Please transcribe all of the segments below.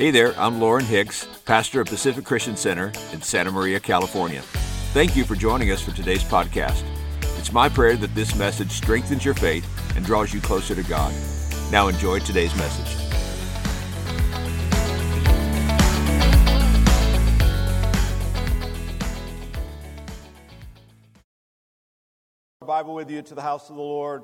Hey there, I'm Lauren Hicks, pastor of Pacific Christian Center in Santa Maria, California. Thank you for joining us for today's podcast. It's my prayer that this message strengthens your faith and draws you closer to God. Now enjoy today's message. Bible with you to the house of the Lord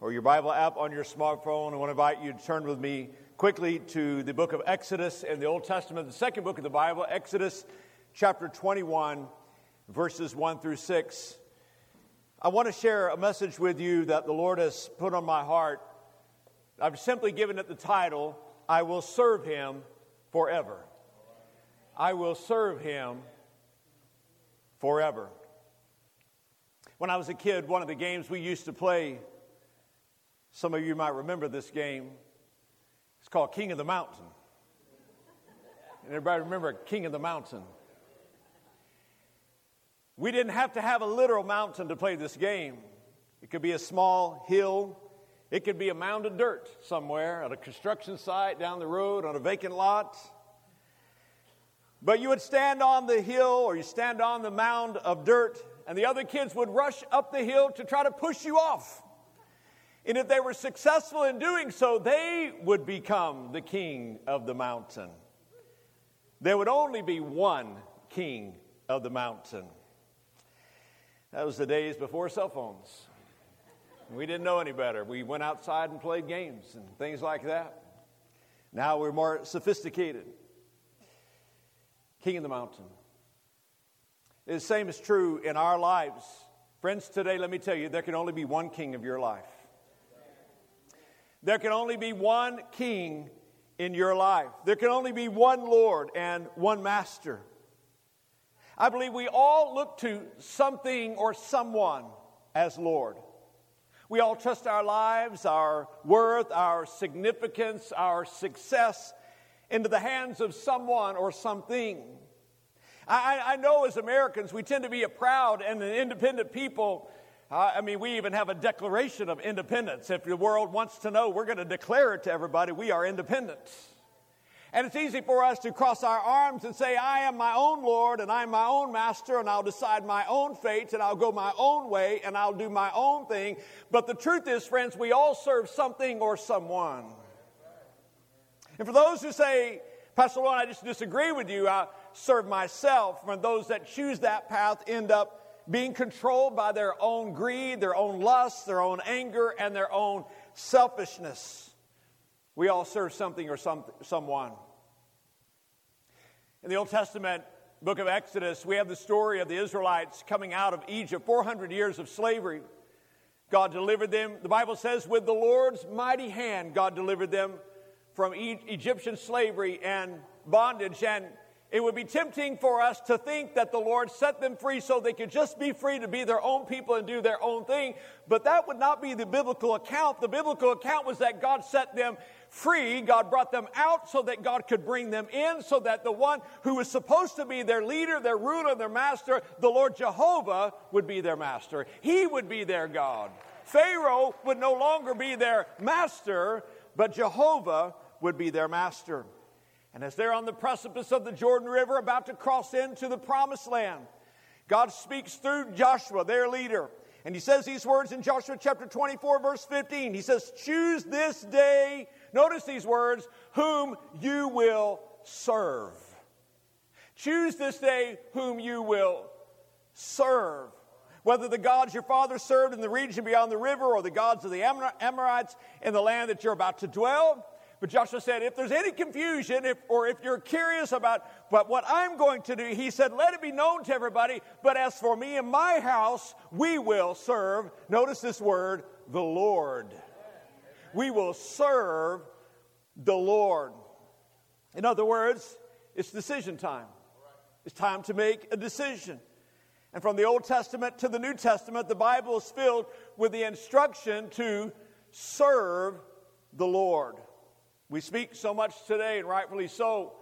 or your Bible app on your smartphone. I want to invite you to turn with me quickly to the book of Exodus in the Old Testament, the second book of the Bible, Exodus chapter 21, verses 1 through 6. I want to share a message with you that the Lord has put on my heart. I've simply given it the title, I Will Serve Him Forever. I will serve Him forever. When I was a kid, one of the games we used to play, some of you might remember this game, called King of the Mountain. And everybody remember King of the Mountain? We didn't have to have a literal mountain to play this game. It could be a small hill, it could be a mound of dirt somewhere at a construction site down the road on a vacant lot. But you would stand on the hill or you stand on the mound of dirt and the other kids would rush up the hill to try to push you off. And if they were successful in doing so, they would become the king of the mountain. There would only be one king of the mountain. That was the days before cell phones. We didn't know any better. We went outside and played games and things like that. Now we're more sophisticated. King of the mountain. The same is true in our lives. Friends, today, let me tell you, there can only be one king of your life. There can only be one king in your life. There can only be one Lord and one master. I believe we all look to something or someone as Lord. We all trust our lives, our worth, our significance, our success into the hands of someone or something. I, I know as Americans, we tend to be a proud and an independent people. I mean, we even have a declaration of independence. If the world wants to know, we're going to declare it to everybody we are independent. And it's easy for us to cross our arms and say, I am my own Lord and I'm my own master and I'll decide my own fate and I'll go my own way and I'll do my own thing. But the truth is, friends, we all serve something or someone. And for those who say, Pastor Lauren, I just disagree with you, I serve myself. When those that choose that path end up being controlled by their own greed, their own lust, their own anger, and their own selfishness. We all serve something or some, someone. In the Old Testament book of Exodus, we have the story of the Israelites coming out of Egypt, 400 years of slavery. God delivered them, the Bible says, with the Lord's mighty hand, God delivered them from Egyptian slavery and bondage. And it would be tempting for us to think that the Lord set them free so they could just be free to be their own people and do their own thing, but that would not be the biblical account. The biblical account was that God set them free. God brought them out so that God could bring them in, so that the one who was supposed to be their leader, their ruler, their master, the Lord Jehovah, would be their master. He would be their God. Pharaoh would no longer be their master, but Jehovah would be their master. And as they're on the precipice of the Jordan River, about to cross into the promised land, God speaks through Joshua, their leader. And he says these words in Joshua chapter 24, verse 15. He says, Choose this day, notice these words, whom you will serve. Choose this day whom you will serve. Whether the gods your father served in the region beyond the river or the gods of the Amorites in the land that you're about to dwell, but Joshua said, if there's any confusion, if, or if you're curious about but what I'm going to do, he said, let it be known to everybody. But as for me and my house, we will serve, notice this word, the Lord. We will serve the Lord. In other words, it's decision time. It's time to make a decision. And from the Old Testament to the New Testament, the Bible is filled with the instruction to serve the Lord. We speak so much today, and rightfully so,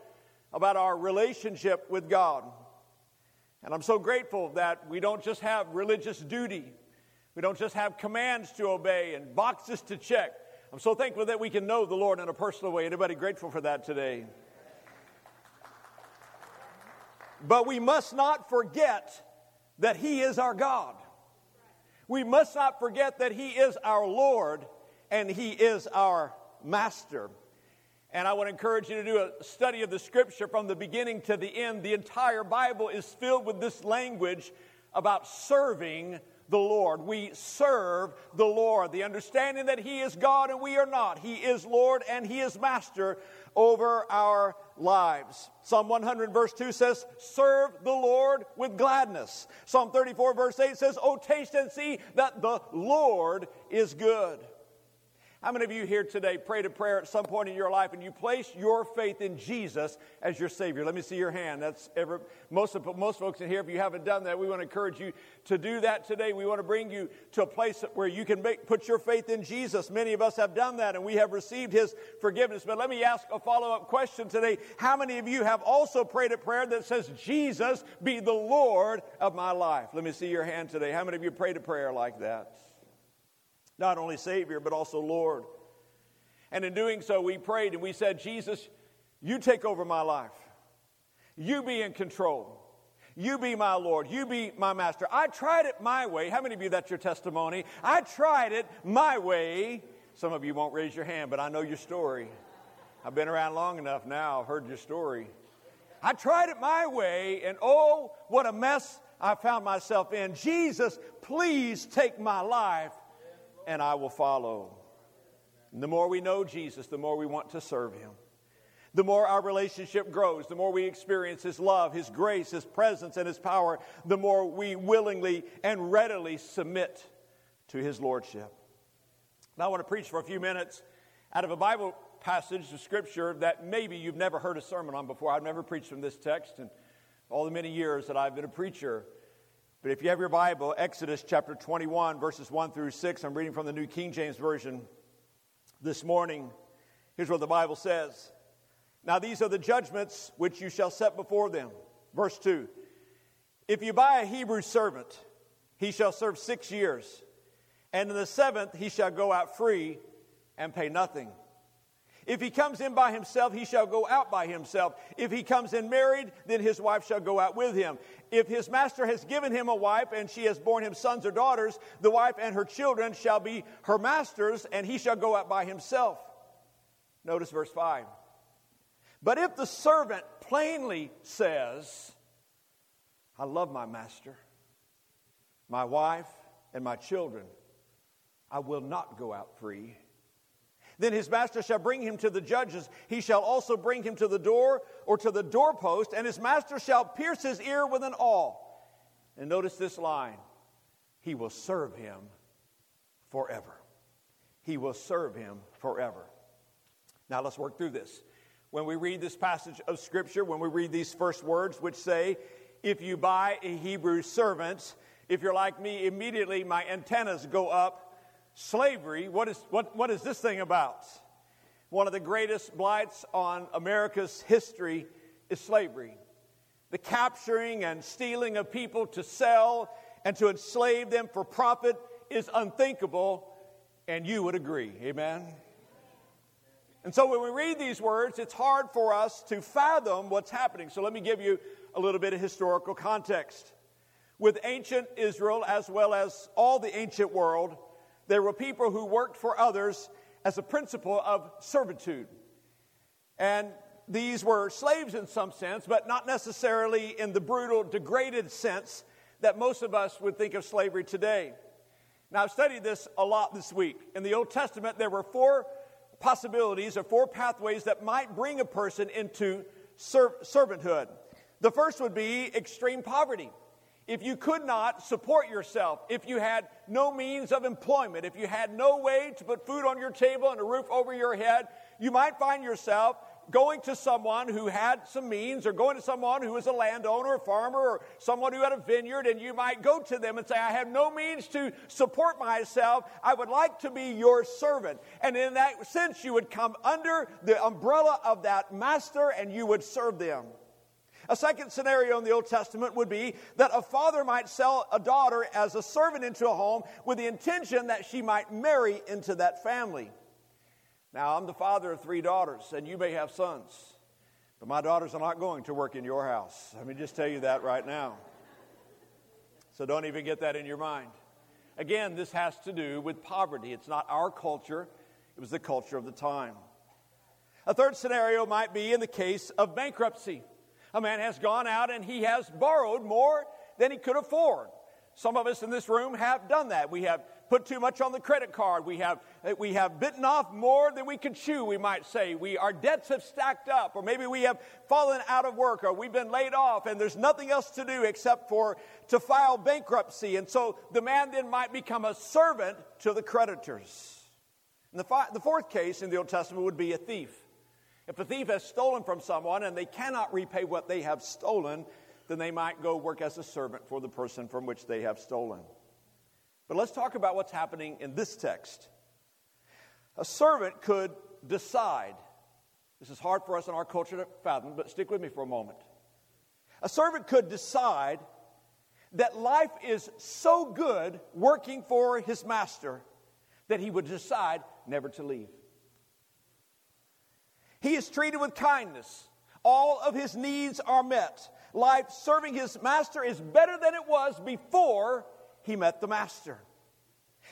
about our relationship with God. And I'm so grateful that we don't just have religious duty, we don't just have commands to obey and boxes to check. I'm so thankful that we can know the Lord in a personal way. Anybody grateful for that today? But we must not forget that He is our God. We must not forget that He is our Lord and He is our Master. And I to encourage you to do a study of the scripture from the beginning to the end. The entire Bible is filled with this language about serving the Lord. We serve the Lord. The understanding that He is God and we are not. He is Lord and He is Master over our lives. Psalm 100, verse 2 says, Serve the Lord with gladness. Psalm 34, verse 8 says, Oh, taste and see that the Lord is good. How many of you here today prayed a prayer at some point in your life and you placed your faith in Jesus as your Savior? Let me see your hand. That's ever, most, of, most folks in here, if you haven't done that, we want to encourage you to do that today. We want to bring you to a place where you can make, put your faith in Jesus. Many of us have done that and we have received His forgiveness. But let me ask a follow up question today. How many of you have also prayed a prayer that says, Jesus be the Lord of my life? Let me see your hand today. How many of you prayed a prayer like that? Not only Savior, but also Lord. And in doing so, we prayed and we said, Jesus, you take over my life. You be in control. You be my Lord. You be my master. I tried it my way. How many of you that's your testimony? I tried it my way. Some of you won't raise your hand, but I know your story. I've been around long enough now. I've heard your story. I tried it my way, and oh, what a mess I found myself in. Jesus, please take my life and I will follow. And the more we know Jesus, the more we want to serve him. The more our relationship grows, the more we experience His love, His grace, His presence, and His power, the more we willingly and readily submit to His Lordship. Now, I want to preach for a few minutes out of a Bible passage of Scripture that maybe you've never heard a sermon on before. I've never preached from this text in all the many years that I've been a preacher. But if you have your Bible, Exodus chapter 21, verses 1 through 6, I'm reading from the New King James Version this morning. Here's what the Bible says Now these are the judgments which you shall set before them. Verse 2 If you buy a Hebrew servant, he shall serve six years, and in the seventh he shall go out free and pay nothing. If he comes in by himself, he shall go out by himself. If he comes in married, then his wife shall go out with him. If his master has given him a wife and she has borne him sons or daughters, the wife and her children shall be her master's, and he shall go out by himself. Notice verse 5. But if the servant plainly says, I love my master, my wife, and my children, I will not go out free then his master shall bring him to the judges. He shall also bring him to the door or to the doorpost, and his master shall pierce his ear with an awl. And notice this line He will serve him forever. He will serve him forever. Now let's work through this. When we read this passage of Scripture, when we read these first words, which say, If you buy a Hebrew servant, if you're like me, immediately my antennas go up slavery, what is, what, what is this thing about? One of the greatest blights on America's history is slavery. The capturing and stealing of people to sell and to enslave them for profit is unthinkable, and you would agree. Amen? And so when we read these words, it's hard for us to fathom what's happening. So let me give you a little bit of historical context. With ancient Israel, as well as all the ancient world, there were people who worked for others as a principle of servitude. And these were slaves in some sense, but not necessarily in the brutal, degraded sense that most of us would think of slavery today. Now, I've studied this a lot this week. In the Old Testament, there were four possibilities or four pathways that might bring a person into ser- servanthood. The first would be extreme poverty if you could not support yourself, if you had no means of employment, if you had no way to put food on your table and a roof over your head, you might find yourself going to someone who had some means or going to someone who was a landowner, a farmer, or someone who had a vineyard, and you might go to them and say, I have no means to support myself. I would like to be your servant. And in that sense, you would come under the umbrella of that master and you would serve them. A second scenario in the Old Testament would be that a father might sell a daughter as a servant into a home with the intention that she might marry into that family. Now, I'm the father of three daughters, and you may have sons. But my daughters are not going to work in your house. Let me just tell you that right now. So don't even get that in your mind. Again, this has to do with poverty. It's not our culture, it was the culture of the time. A third scenario might be in the case of bankruptcy. A man has gone out and he has borrowed more than he could afford. Some of us in this room have done that. We have put too much on the credit card. We have, we have bitten off more than we could chew, we might say. We, our debts have stacked up, or maybe we have fallen out of work, or we've been laid off, and there's nothing else to do except for to file bankruptcy. And so the man then might become a servant to the creditors. And the, fi- the fourth case in the Old Testament would be a thief. If a thief has stolen from someone and they cannot repay what they have stolen, then they might go work as a servant for the person from which they have stolen. But let's talk about what's happening in this text. A servant could decide. This is hard for us in our culture to fathom, but stick with me for a moment. A servant could decide that life is so good working for his master that he would decide never to leave. He is treated with kindness. All of his needs are met life serving his master is better than it was before he met the master.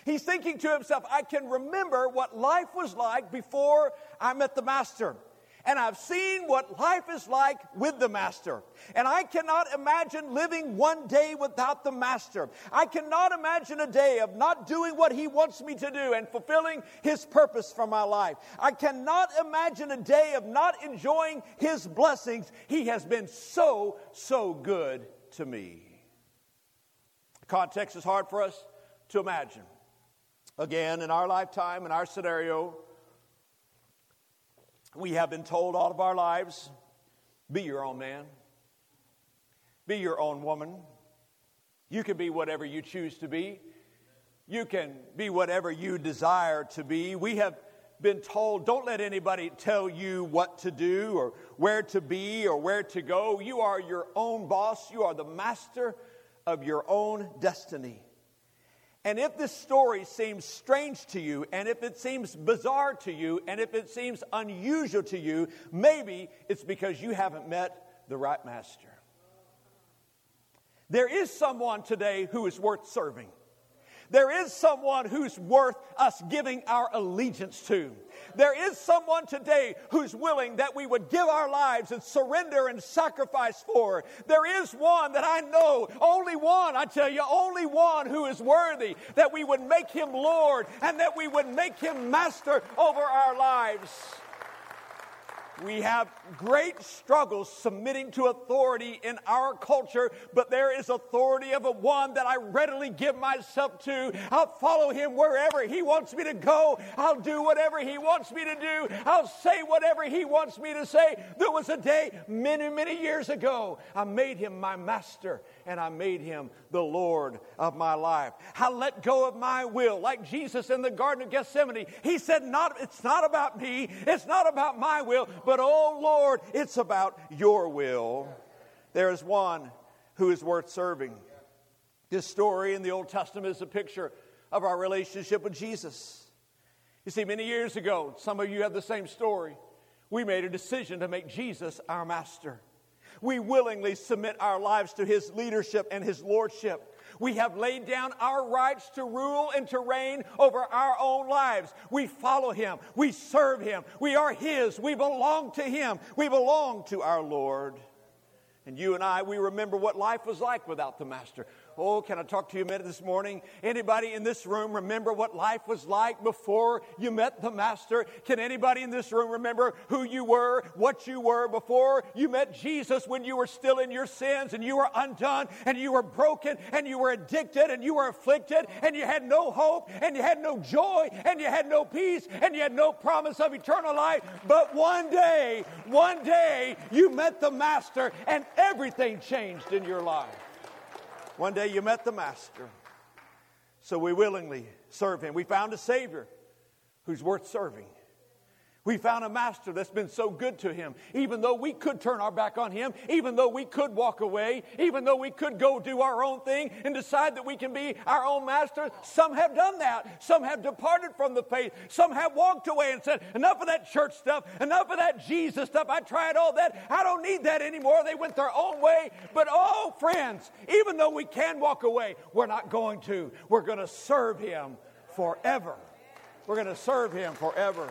He's thinking to himself, I can remember what life was like before I met the master and I've seen what life is like with the Master. And I cannot imagine living one day without the Master. I cannot imagine a day of not doing what He wants me to do and fulfilling His purpose for my life. I cannot imagine a day of not enjoying His blessings. He has been so, so good to me. Context is hard for us to imagine. Again, in our lifetime, in our scenario, we have been told all of our lives be your own man, be your own woman. You can be whatever you choose to be, you can be whatever you desire to be. We have been told don't let anybody tell you what to do or where to be or where to go. You are your own boss, you are the master of your own destiny. And if this story seems strange to you, and if it seems bizarre to you, and if it seems unusual to you, maybe it's because you haven't met the right master. There is someone today who is worth serving. There is someone who's worth us giving our allegiance to. There is someone today who's willing that we would give our lives and surrender and sacrifice for. There is one that I know, only one, I tell you, only one who is worthy that we would make him Lord and that we would make him master over our lives. We have great struggles submitting to authority in our culture, but there is authority of a one that I readily give myself to. I'll follow him wherever he wants me to go. I'll do whatever he wants me to do. I'll say whatever he wants me to say. There was a day many, many years ago, I made him my master and I made him the Lord of my life. I let go of my will, like Jesus in the Garden of Gethsemane. He said, not, It's not about me, it's not about my will, but oh Lord, it's about your will. There is one who is worth serving. This story in the Old Testament is a picture of our relationship with Jesus. You see, many years ago, some of you have the same story. We made a decision to make Jesus our master. We willingly submit our lives to His leadership and His lordship. We have laid down our rights to rule and to reign over our own lives. We follow Him. We serve Him. We are His. We belong to Him. We belong to our Lord. And you and I, we remember what life was like without the Master. Oh, can I talk to you a minute this morning? Anybody in this room remember what life was like before you met the Master? Can anybody in this room remember who you were, what you were before you met Jesus when you were still in your sins and you were undone and you were broken and you were addicted and you were afflicted and you had no hope and you had no joy and you had no peace and you had no promise of eternal life? But one day, one day, you met the Master and everything changed in your life. One day you met the Master. So we willingly serve him. We found a Savior who's worth serving. We found a master that's been so good to him. Even though we could turn our back on him, even though we could walk away, even though we could go do our own thing and decide that we can be our own master, some have done that. Some have departed from the faith. Some have walked away and said, Enough of that church stuff, enough of that Jesus stuff. I tried all that. I don't need that anymore. They went their own way. But oh, friends, even though we can walk away, we're not going to. We're going to serve him forever. We're going to serve him forever.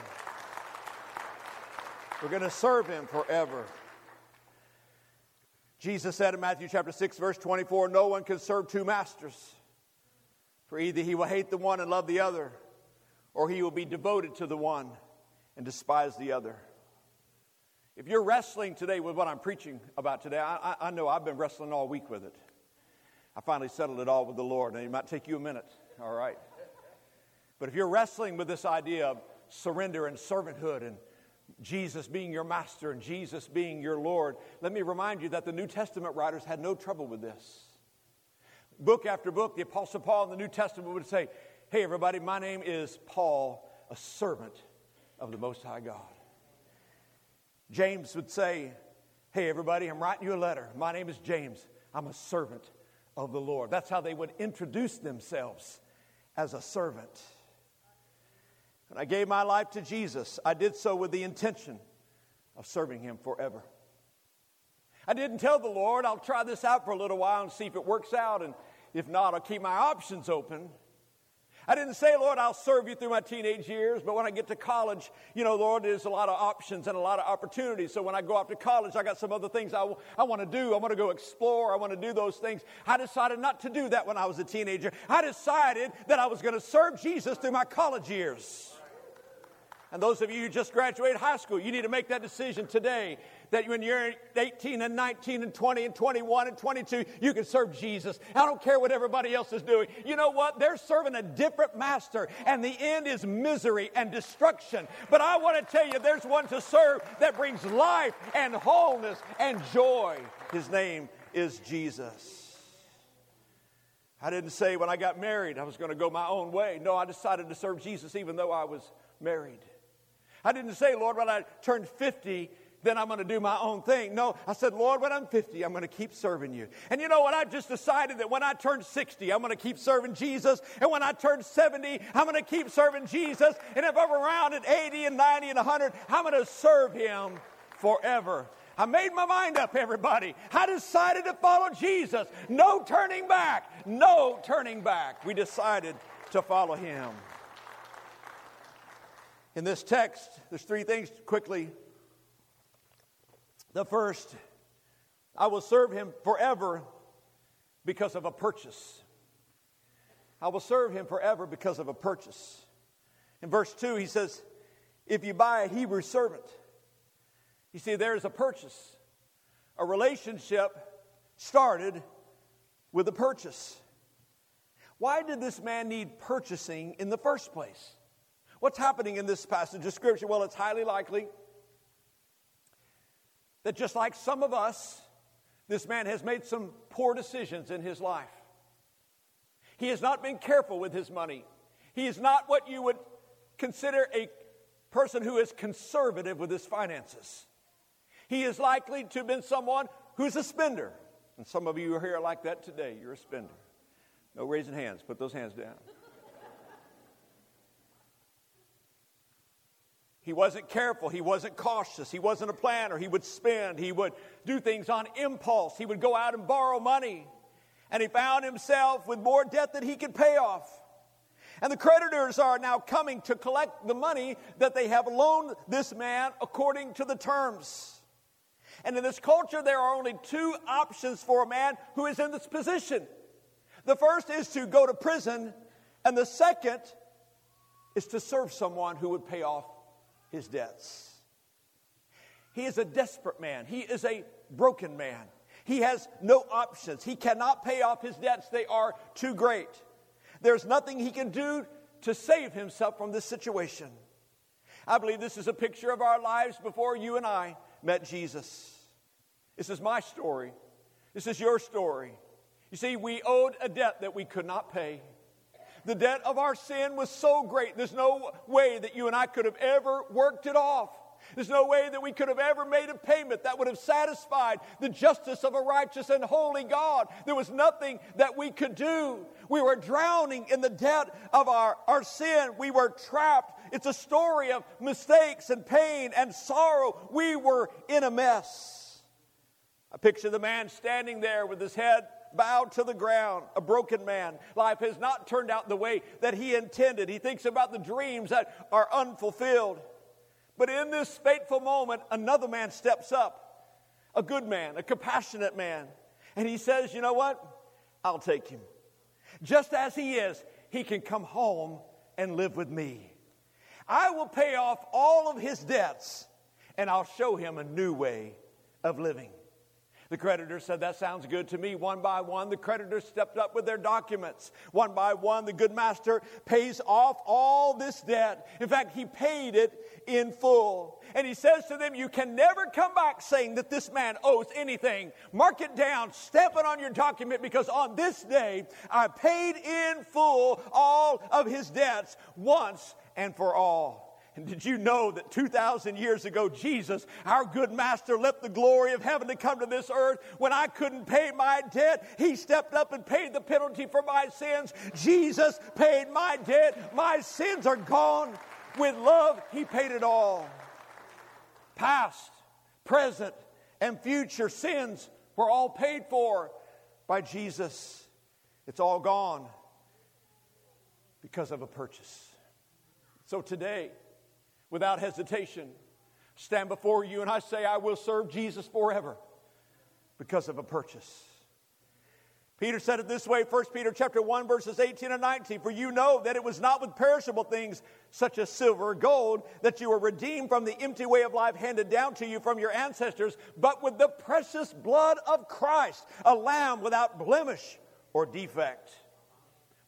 We're going to serve him forever. Jesus said in Matthew chapter 6, verse 24, No one can serve two masters. For either he will hate the one and love the other, or he will be devoted to the one and despise the other. If you're wrestling today with what I'm preaching about today, I, I, know I've been wrestling all week with it. I finally settled it all with the Lord, and it might take you a minute, all right? But if you're wrestling with this idea of surrender and servanthood and Jesus being your master and Jesus being your Lord, let me remind you that the New Testament writers had no trouble with this. Book after book, the Apostle Paul in the New Testament would say, Hey, everybody, my name is Paul, a servant of the Most High God. James would say, Hey, everybody, I'm writing you a letter. My name is James. I'm a servant of the Lord. That's how they would introduce themselves as a servant. When I gave my life to Jesus, I did so with the intention of serving Him forever. I didn't tell the Lord, I'll try this out for a little while and see if it works out, and if not, I'll keep my options open. I didn't say, Lord, I'll serve you through my teenage years, but when I get to college, you know, Lord, there's a lot of options and a lot of opportunities. So when I go off to college, I got some other things I, w- I want to do. I want to go explore. I want to do those things. I decided not to do that when I was a teenager. I decided that I was going to serve Jesus through my college years. And those of you who just graduated high school, you need to make that decision today that when you're 18 and 19 and 20 and 21 and 22, you can serve Jesus. I don't care what everybody else is doing. You know what? They're serving a different master, and the end is misery and destruction. But I want to tell you, there's one to serve that brings life and wholeness and joy. His name is Jesus. I didn't say when I got married I was going to go my own way. No, I decided to serve Jesus even though I was married. I didn't say, Lord, when I turn 50, then I'm going to do my own thing. No, I said, Lord, when I'm 50, I'm going to keep serving you. And you know what? I just decided that when I turn 60, I'm going to keep serving Jesus. And when I turn 70, I'm going to keep serving Jesus. And if I'm around at 80 and 90 and 100, I'm going to serve him forever. I made my mind up, everybody. I decided to follow Jesus. No turning back. No turning back. We decided to follow him. In this text, there's three things quickly. The first, I will serve him forever because of a purchase. I will serve him forever because of a purchase. In verse 2, he says, If you buy a Hebrew servant, you see, there's a purchase. A relationship started with a purchase. Why did this man need purchasing in the first place? What's happening in this passage of Scripture? Well, it's highly likely that just like some of us, this man has made some poor decisions in his life. He has not been careful with his money. He is not what you would consider a person who is conservative with his finances. He is likely to have been someone who's a spender. And some of you are here like that today. You're a spender. No raising hands. Put those hands down. He wasn't careful. He wasn't cautious. He wasn't a planner. He would spend. He would do things on impulse. He would go out and borrow money. And he found himself with more debt than he could pay off. And the creditors are now coming to collect the money that they have loaned this man according to the terms. And in this culture, there are only two options for a man who is in this position. The first is to go to prison, and the second is to serve someone who would pay off his debts. He is a desperate man. He is a broken man. He has no options. He cannot pay off his debts, they are too great. There's nothing he can do to save himself from this situation. I believe this is a picture of our lives before you and I met Jesus. This is my story. This is your story. You see, we owed a debt that we could not pay. The debt of our sin was so great, there's no way that you and I could have ever worked it off. There's no way that we could have ever made a payment that would have satisfied the justice of a righteous and holy God. There was nothing that we could do. We were drowning in the debt of our, our sin. We were trapped. It's a story of mistakes and pain and sorrow. We were in a mess. I picture the man standing there with his head bowed to the ground, a broken man. Life has not turned out the way that he intended. He thinks about the dreams that are unfulfilled. But in this fateful moment, another man steps up, a good man, a compassionate man, and he says, You know what? I'll take him. Just as he is, he can come home and live with me. I will pay off all of his debts, and I'll show him a new way of living. The creditor said, That sounds good to me. One by one, the creditors stepped up with their documents. One by one, the good master pays off all this debt. In fact, he paid it in full. And he says to them, You can never come back saying that this man owes anything. Mark it down, stamp it on your document, because on this day I paid in full all of his debts once and for all. And did you know that 2,000 years ago, Jesus, our good master, left the glory of heaven to come to this earth? When I couldn't pay my debt, he stepped up and paid the penalty for my sins. Jesus paid my debt. My sins are gone. With love, he paid it all. Past, present, and future sins were all paid for by Jesus. It's all gone because of a purchase. So today, without hesitation, stand before you and I say, I will serve Jesus forever because of a purchase. Peter said it this way, 1 Peter chapter 1 verses 18 and 19, for you know that it was not with perishable things such as silver or gold that you were redeemed from the empty way of life handed down to you from your ancestors, but with the precious blood of Christ, a lamb without blemish or defect.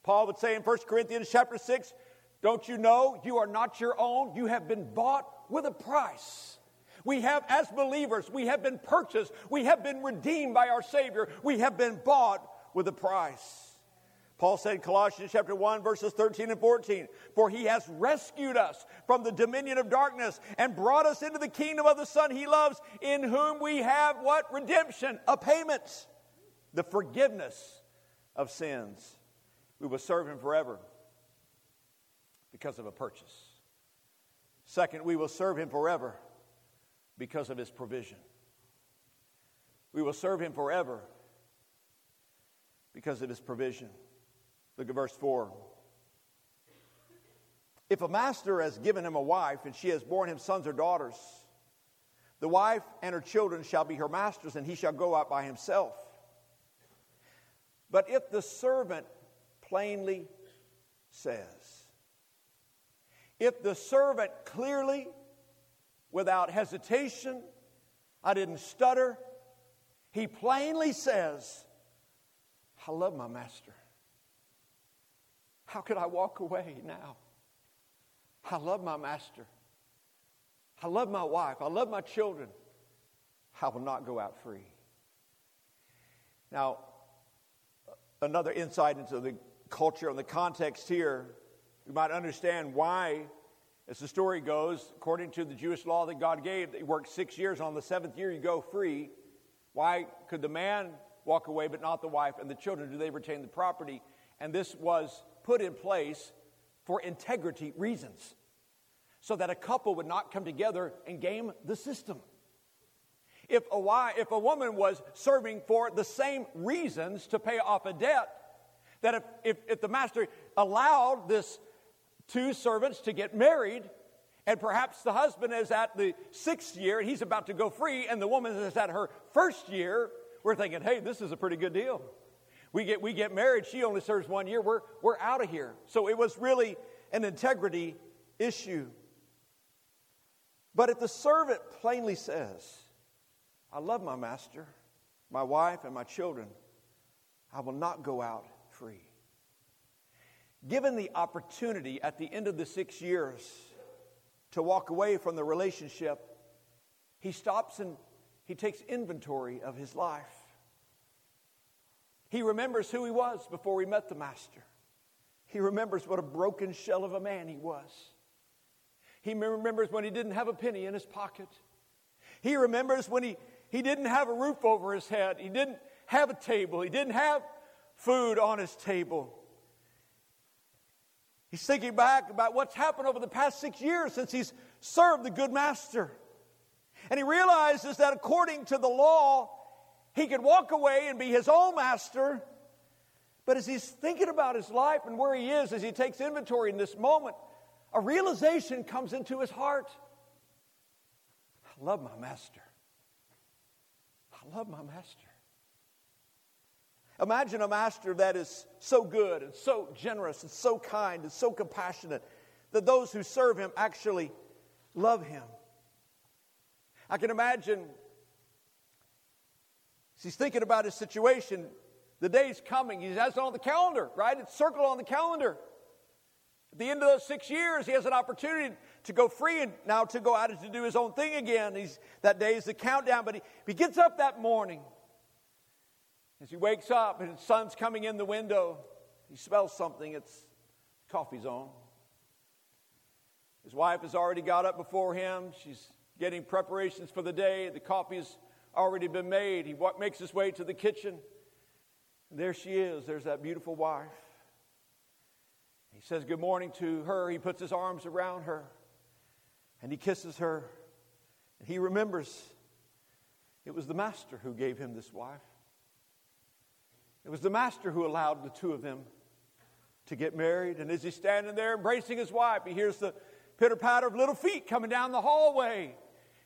Paul would say in 1 Corinthians chapter 6, don't you know you are not your own? You have been bought with a price. We have, as believers, we have been purchased. We have been redeemed by our Savior. We have been bought with a price. Paul said in Colossians chapter 1 verses 13 and 14, for he has rescued us from the dominion of darkness and brought us into the kingdom of the son he loves in whom we have what redemption, a payment, the forgiveness of sins. We will serve him forever because of a purchase. Second, we will serve him forever because of his provision. We will serve him forever because of his provision. Look at verse 4. If a master has given him a wife and she has borne him sons or daughters, the wife and her children shall be her masters, and he shall go out by himself. But if the servant plainly says, if the servant clearly, without hesitation, I didn't stutter, he plainly says, I love my master. How could I walk away now? I love my master. I love my wife. I love my children. I will not go out free. Now, another insight into the culture and the context here we might understand why, as the story goes, according to the Jewish law that God gave, that you work six years, on the seventh year you go free. Why could the man walk away but not the wife and the children? Do they retain the property? And this was put in place for integrity reasons, so that a couple would not come together and game the system. If a, wife, if a woman was serving for the same reasons to pay off a debt, that if, if, if the master allowed this two servants to get married, and perhaps the husband is at the sixth year and he's about to go free, and the woman is at her first year. We're thinking, hey, this is a pretty good deal. We get, we get married, she only serves one year, we're, we're out of here. So it was really an integrity issue. But if the servant plainly says, I love my master, my wife, and my children, I will not go out free given the opportunity at the end of the six years to walk away from the relationship, he stops and he takes inventory of his life. He remembers who he was before he met the master. He remembers what a broken shell of a man he was. He remembers when he didn't have a penny in his pocket. He remembers when he, he didn't have a roof over his head. He didn't have a table. He didn't have food on his table. He's thinking back about what's happened over the past six years since he's served the good master. And he realizes that according to the law, he could walk away and be his own master. But as he's thinking about his life and where he is, as he takes inventory in this moment, a realization comes into his heart. I love my master. I love my master. Imagine a master that is so good and so generous and so kind and so compassionate that those who serve him actually love him. I can imagine he's thinking about his situation. The day's coming. He has it on the calendar, right? It's circled on the calendar. At the end of those six years, he has an opportunity to go free and now to go out and to do his own thing again. He's, that day is the countdown, but he, he gets up that morning. As he wakes up and the sun's coming in the window, he smells something. It's coffee's on. His wife has already got up before him. She's getting preparations for the day. The coffee's already been made. He makes his way to the kitchen. There she is. There's that beautiful wife. He says good morning to her. He puts his arms around her and he kisses her. And he remembers it was the master who gave him this wife. It was the master who allowed the two of them to get married. And as he's standing there embracing his wife, he hears the pitter patter of little feet coming down the hallway.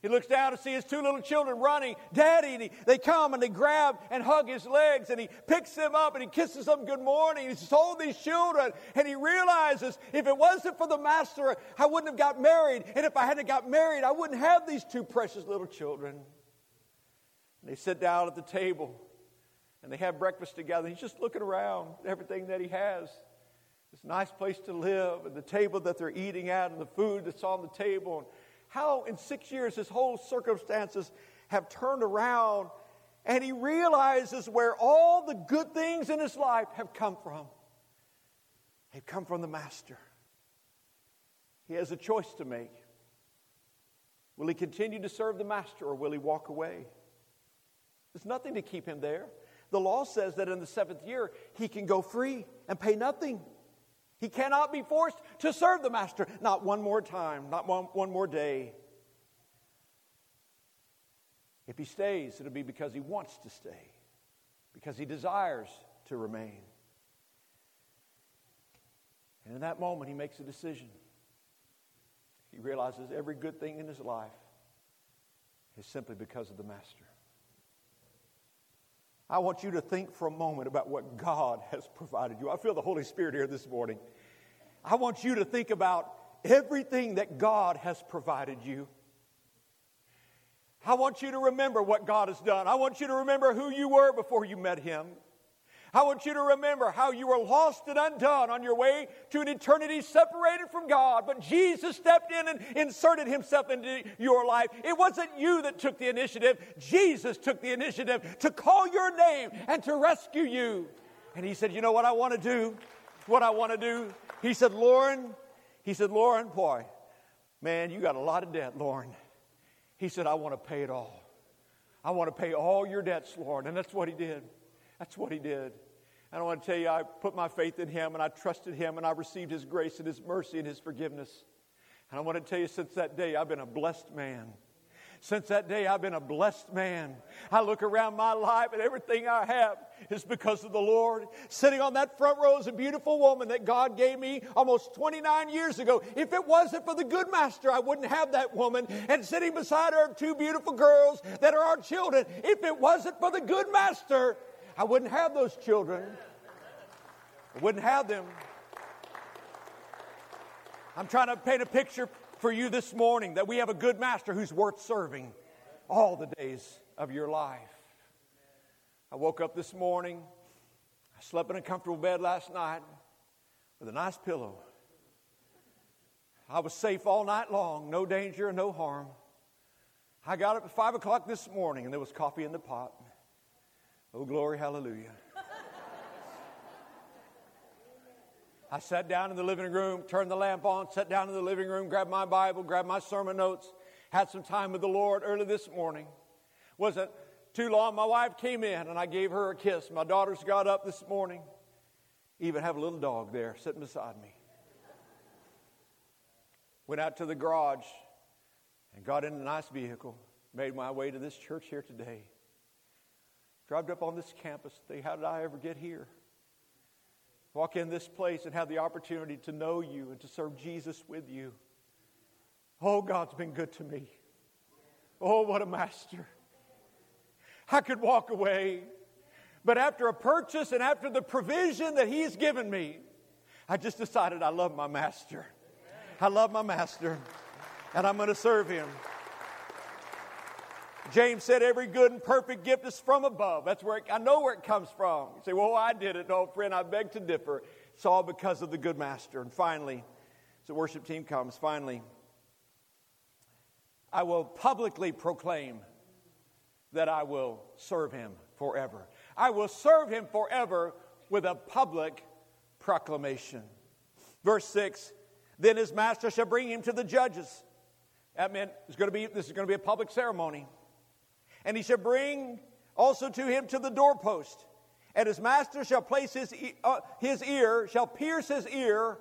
He looks down to see his two little children running, Daddy, and he, they come and they grab and hug his legs, and he picks them up and he kisses them good morning. He's told these children, and he realizes if it wasn't for the master, I wouldn't have got married, and if I hadn't got married, I wouldn't have these two precious little children. And they sit down at the table and they have breakfast together. He's just looking around everything that he has this nice place to live, and the table that they're eating at, and the food that's on the table, and how in six years his whole circumstances have turned around, and he realizes where all the good things in his life have come from. They've come from the Master. He has a choice to make. Will he continue to serve the Master, or will he walk away? There's nothing to keep him there. The law says that in the seventh year, he can go free and pay nothing. He cannot be forced to serve the master, not one more time, not one, one more day. If he stays, it'll be because he wants to stay, because he desires to remain. And in that moment, he makes a decision. He realizes every good thing in his life is simply because of the Master. I want you to think for a moment about what God has provided you. I feel the Holy Spirit here this morning. I want you to think about everything that God has provided you. I want you to remember what God has done. I want you to remember who you were before you met Him. I want you to remember how you were lost and undone on your way to an eternity separated from God, but Jesus stepped in and inserted himself into your life. It wasn't you that took the initiative, Jesus took the initiative to call your name and to rescue you. And he said, You know what I want to do? What I want to do? He said, Lauren, he said, Lauren, boy, man, you got a lot of debt, Lauren. He said, I want to pay it all. I want to pay all your debts, Lord. And that's what he did. That's what he did. And I want to tell you, I put my faith in him and I trusted him and I received his grace and his mercy and his forgiveness. And I want to tell you, since that day, I've been a blessed man. Since that day, I've been a blessed man. I look around my life and everything I have is because of the Lord. Sitting on that front row is a beautiful woman that God gave me almost 29 years ago. If it wasn't for the good master, I wouldn't have that woman. And sitting beside her are two beautiful girls that are our children. If it wasn't for the good master, I wouldn't have those children. I wouldn't have them. I'm trying to paint a picture for you this morning that we have a good master who's worth serving all the days of your life. I woke up this morning. I slept in a comfortable bed last night with a nice pillow. I was safe all night long, no danger no harm. I got up at 5 o'clock this morning and there was coffee in the pot. Oh, glory, hallelujah. I sat down in the living room, turned the lamp on, sat down in the living room, grabbed my Bible, grabbed my sermon notes, had some time with the Lord early this morning. Wasn't too long. My wife came in and I gave her a kiss. My daughters got up this morning. Even have a little dog there sitting beside me. Went out to the garage and got in a nice vehicle. Made my way to this church here today. Drove up on this campus. Think, how did I ever get here? walk in this place and have the opportunity to know you and to serve Jesus with you. Oh, God's been good to me. Oh, what a master. I could walk away, but after a purchase and after the provision that He's given me, I just decided I love my master. I love my master, and I'm going to serve Him. James said, Every good and perfect gift is from above. That's where it, I know where it comes from. You say, Well, I did it. No, friend, I beg to differ. It's all because of the good master. And finally, as the worship team comes, finally, I will publicly proclaim that I will serve him forever. I will serve him forever with a public proclamation. Verse 6 Then his master shall bring him to the judges. That meant it's going to be, this is going to be a public ceremony. And he shall bring also to him to the doorpost. And his master shall place his, uh, his ear, shall pierce his ear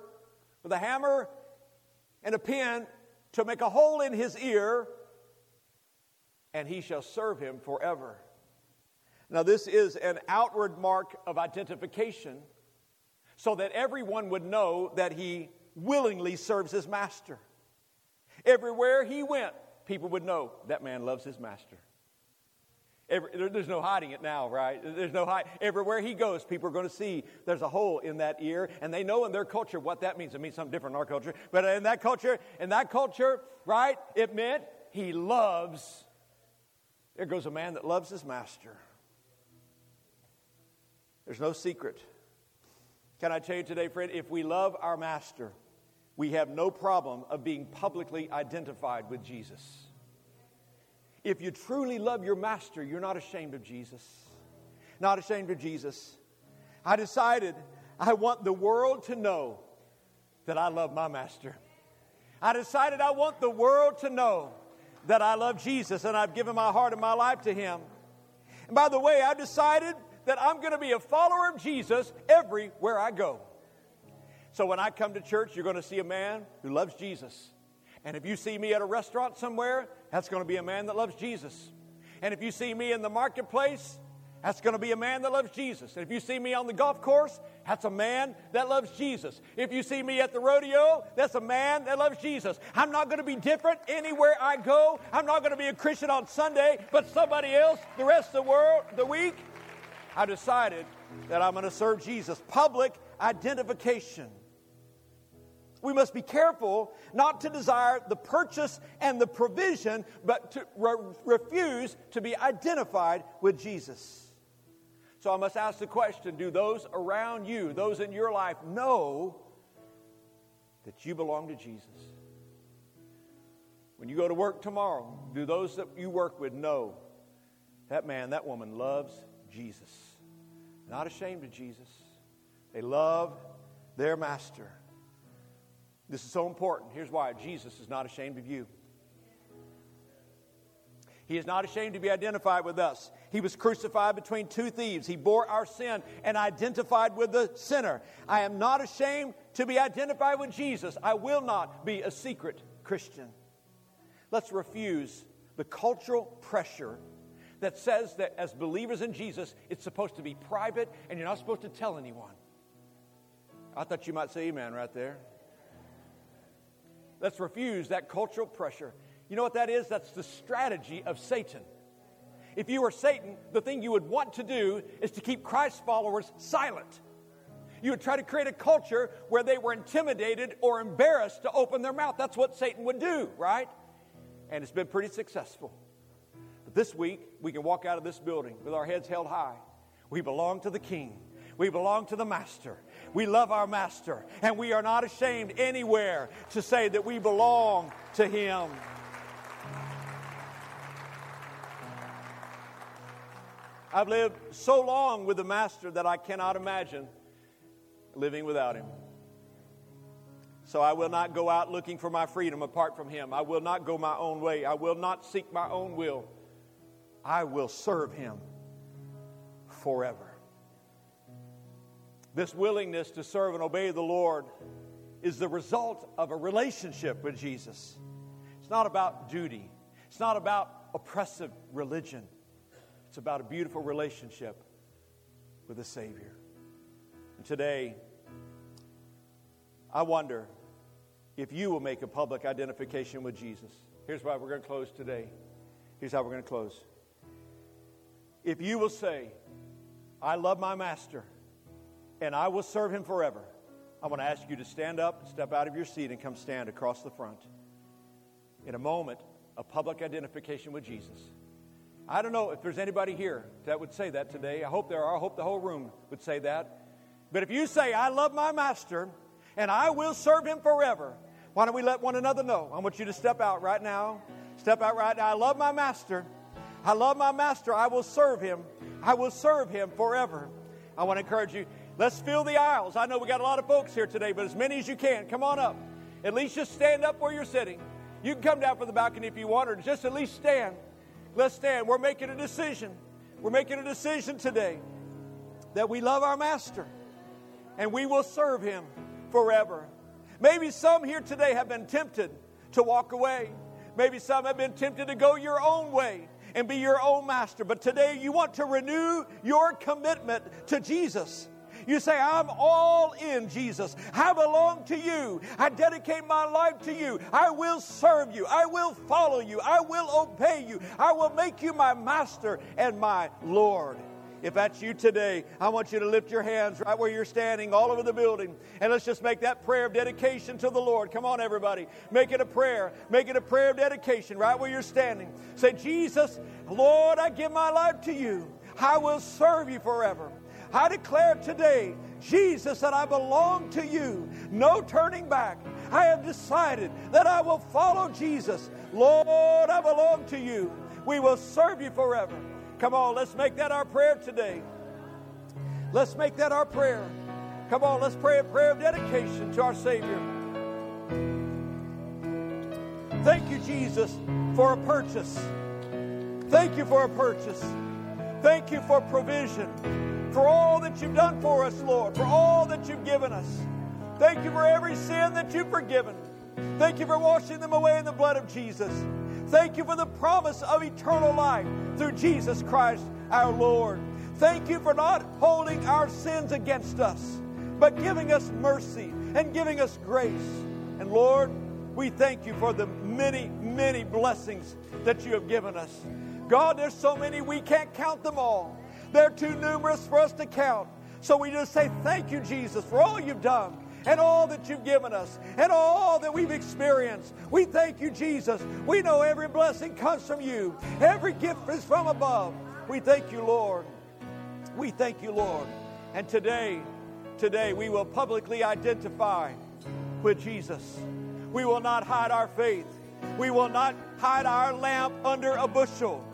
with a hammer and a pin to make a hole in his ear, and he shall serve him forever. Now, this is an outward mark of identification so that everyone would know that he willingly serves his master. Everywhere he went, people would know that man loves his master. Every, there's no hiding it now, right? There's no hide. Everywhere he goes, people are going to see there's a hole in that ear, and they know in their culture what that means. It means something different in our culture, but in that culture, in that culture, right? It meant he loves. There goes a man that loves his master. There's no secret. Can I tell you today, friend? If we love our master, we have no problem of being publicly identified with Jesus. If you truly love your master, you're not ashamed of Jesus. Not ashamed of Jesus. I decided I want the world to know that I love my master. I decided I want the world to know that I love Jesus and I've given my heart and my life to him. And by the way, I've decided that I'm going to be a follower of Jesus everywhere I go. So when I come to church, you're going to see a man who loves Jesus. And if you see me at a restaurant somewhere, that's going to be a man that loves Jesus. And if you see me in the marketplace, that's going to be a man that loves Jesus. And if you see me on the golf course, that's a man that loves Jesus. If you see me at the rodeo, that's a man that loves Jesus. I'm not going to be different anywhere I go. I'm not going to be a Christian on Sunday, but somebody else the rest of the world, the week. I decided that I'm going to serve Jesus. Public identification. We must be careful not to desire the purchase and the provision, but to re- refuse to be identified with Jesus. So I must ask the question do those around you, those in your life, know that you belong to Jesus? When you go to work tomorrow, do those that you work with know that man, that woman loves Jesus? Not ashamed of Jesus. They love their master. This is so important. Here's why Jesus is not ashamed of you. He is not ashamed to be identified with us. He was crucified between two thieves. He bore our sin and identified with the sinner. I am not ashamed to be identified with Jesus. I will not be a secret Christian. Let's refuse the cultural pressure that says that as believers in Jesus, it's supposed to be private and you're not supposed to tell anyone. I thought you might say amen right there. Let's refuse that cultural pressure. You know what that is? That's the strategy of Satan. If you were Satan, the thing you would want to do is to keep Christ's followers silent. You would try to create a culture where they were intimidated or embarrassed to open their mouth. That's what Satan would do, right? And it's been pretty successful. But this week, we can walk out of this building with our heads held high. We belong to the King. We belong to the Master. We love our Master. And we are not ashamed anywhere to say that we belong to Him. I've lived so long with the Master that I cannot imagine living without Him. So I will not go out looking for my freedom apart from Him. I will not go my own way. I will not seek my own will. I will serve Him forever. This willingness to serve and obey the Lord is the result of a relationship with Jesus. It's not about duty, it's not about oppressive religion. It's about a beautiful relationship with the Savior. And today, I wonder if you will make a public identification with Jesus. Here's why we're going to close today. Here's how we're going to close. If you will say, I love my master and I will serve him forever, I want to ask you to stand up, step out of your seat, and come stand across the front. In a moment, a public identification with Jesus. I don't know if there's anybody here that would say that today. I hope there are. I hope the whole room would say that. But if you say, I love my master and I will serve him forever, why don't we let one another know? I want you to step out right now. Step out right now. I love my master. I love my master. I will serve him. I will serve him forever. I want to encourage you. Let's fill the aisles. I know we got a lot of folks here today, but as many as you can, come on up. At least just stand up where you're sitting. You can come down from the balcony if you want, or just at least stand. Let's stand. We're making a decision. We're making a decision today that we love our Master and we will serve Him forever. Maybe some here today have been tempted to walk away. Maybe some have been tempted to go your own way and be your own master. But today you want to renew your commitment to Jesus. You say, I'm all in, Jesus. I belong to you. I dedicate my life to you. I will serve you. I will follow you. I will obey you. I will make you my master and my Lord. If that's you today, I want you to lift your hands right where you're standing, all over the building, and let's just make that prayer of dedication to the Lord. Come on, everybody. Make it a prayer. Make it a prayer of dedication right where you're standing. Say, Jesus, Lord, I give my life to you. I will serve you forever. I declare today, Jesus, that I belong to you. No turning back. I have decided that I will follow Jesus. Lord, I belong to you. We will serve you forever. Come on, let's make that our prayer today. Let's make that our prayer. Come on, let's pray a prayer of dedication to our Savior. Thank you, Jesus, for a purchase. Thank you for a purchase. Thank you for provision for all that you've done for us, Lord, for all that you've given us. Thank you for every sin that you've forgiven. Thank you for washing them away in the blood of Jesus. Thank you for the promise of eternal life through Jesus Christ our Lord. Thank you for not holding our sins against us, but giving us mercy and giving us grace. And Lord, we thank you for the many, many blessings that you have given us. God, there's so many we can't count them all. They're too numerous for us to count. So we just say, Thank you, Jesus, for all you've done and all that you've given us and all that we've experienced. We thank you, Jesus. We know every blessing comes from you, every gift is from above. We thank you, Lord. We thank you, Lord. And today, today, we will publicly identify with Jesus. We will not hide our faith. We will not hide our lamp under a bushel.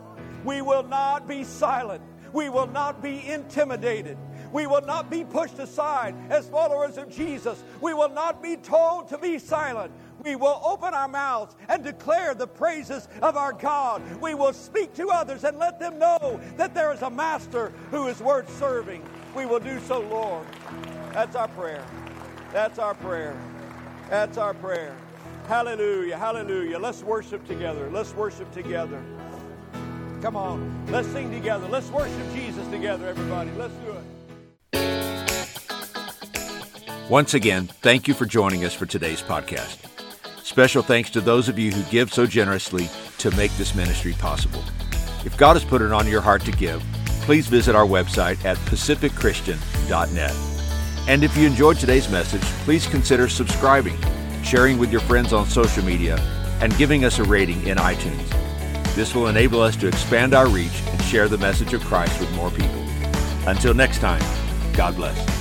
We will not be silent. We will not be intimidated. We will not be pushed aside as followers of Jesus. We will not be told to be silent. We will open our mouths and declare the praises of our God. We will speak to others and let them know that there is a master who is worth serving. We will do so, Lord. That's our prayer. That's our prayer. That's our prayer. Hallelujah. Hallelujah. Let's worship together. Let's worship together. Come on. Let's sing together. Let's worship Jesus together, everybody. Let's do it. Once again, thank you for joining us for today's podcast. Special thanks to those of you who give so generously to make this ministry possible. If God has put it on your heart to give, please visit our website at pacificchristian.net. And if you enjoyed today's message, please consider subscribing, sharing with your friends on social media, and giving us a rating in iTunes. This will enable us to expand our reach and share the message of Christ with more people. Until next time, God bless.